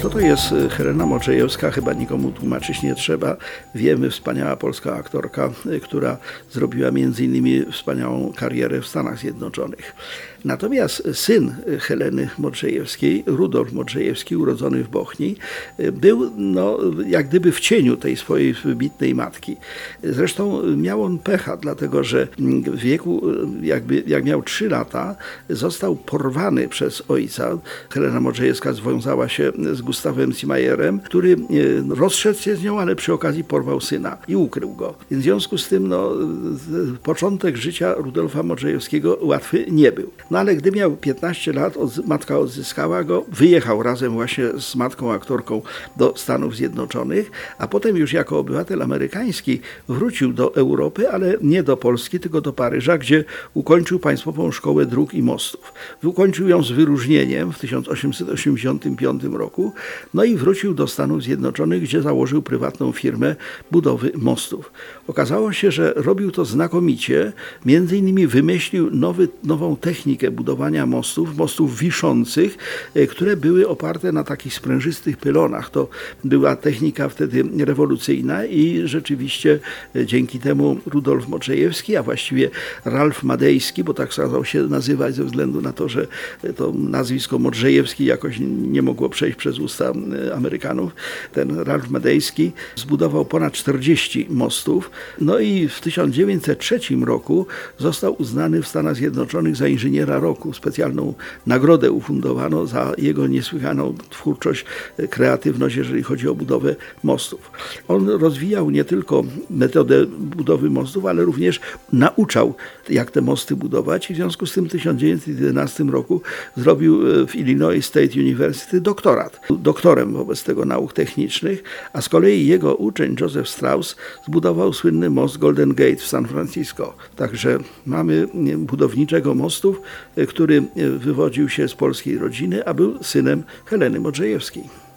Kto to jest y, Helena Modrzejewska? Chyba nikomu tłumaczyć nie trzeba. Wiemy, wspaniała polska aktorka, y, która zrobiła innymi wspaniałą karierę w Stanach Zjednoczonych. Natomiast syn y, Heleny Modrzejewskiej, Rudolf Modrzejewski, urodzony w Bochni, był no, jak gdyby w cieniu tej swojej wybitnej matki. Zresztą miał on pecha, dlatego że w wieku, jakby, jak miał 3 lata, został porwany przez ojca. Helena Modrzejewska związała się z Gustawem Simajerem, który e, rozszedł się z nią, ale przy okazji porwał syna i ukrył go. W związku z tym no, początek życia Rudolfa Modrzejewskiego łatwy nie był. No ale gdy miał 15 lat, od, matka odzyskała go, wyjechał razem właśnie z matką aktorką do Stanów Zjednoczonych, a potem już jako obywatel amerykański wrócił do Europy, ale nie do Polski, tylko do Paryża, gdzie ukończył Państwową Szkołę Dróg i Mostów. Ukończył ją z wyróżnieniem w 1885 roku, no i wrócił do Stanów Zjednoczonych, gdzie założył prywatną firmę budowy mostów. Okazało się, że robił to znakomicie, między innymi wymyślił nowy, nową technikę budowania mostów, mostów wiszących, e, które były oparte na takich sprężystych pylonach. To była technika wtedy rewolucyjna i rzeczywiście e, dzięki temu Rudolf Moczejewski, a właściwie Ralf Madejski, bo tak kazał się nazywać ze względu na to, że to nazwisko Modrzejewski jakoś nie mogło przejść przez usta e, Amerykanów. Ten Ralf Madejski zbudował ponad 40 mostów. No i w 1903 roku został uznany w Stanach Zjednoczonych za inżyniera roku. Specjalną nagrodę ufundowano za jego niesłychaną twórczość, e, kreatywność, jeżeli chodzi o budowę mostów. On rozwijał nie tylko metodę budowy mostów, ale również nauczał, jak te mosty budować. W związku z tym w 1911 roku zrobił e, w Illinois State University doktorat. Doktorem wobec tego nauk technicznych, a z kolei jego uczeń Joseph Strauss zbudował słynny most Golden Gate w San Francisco. Także mamy budowniczego mostów, e, który e, wywodził się z polskiej rodziny, a był synem Heleny Modrzejewskiej.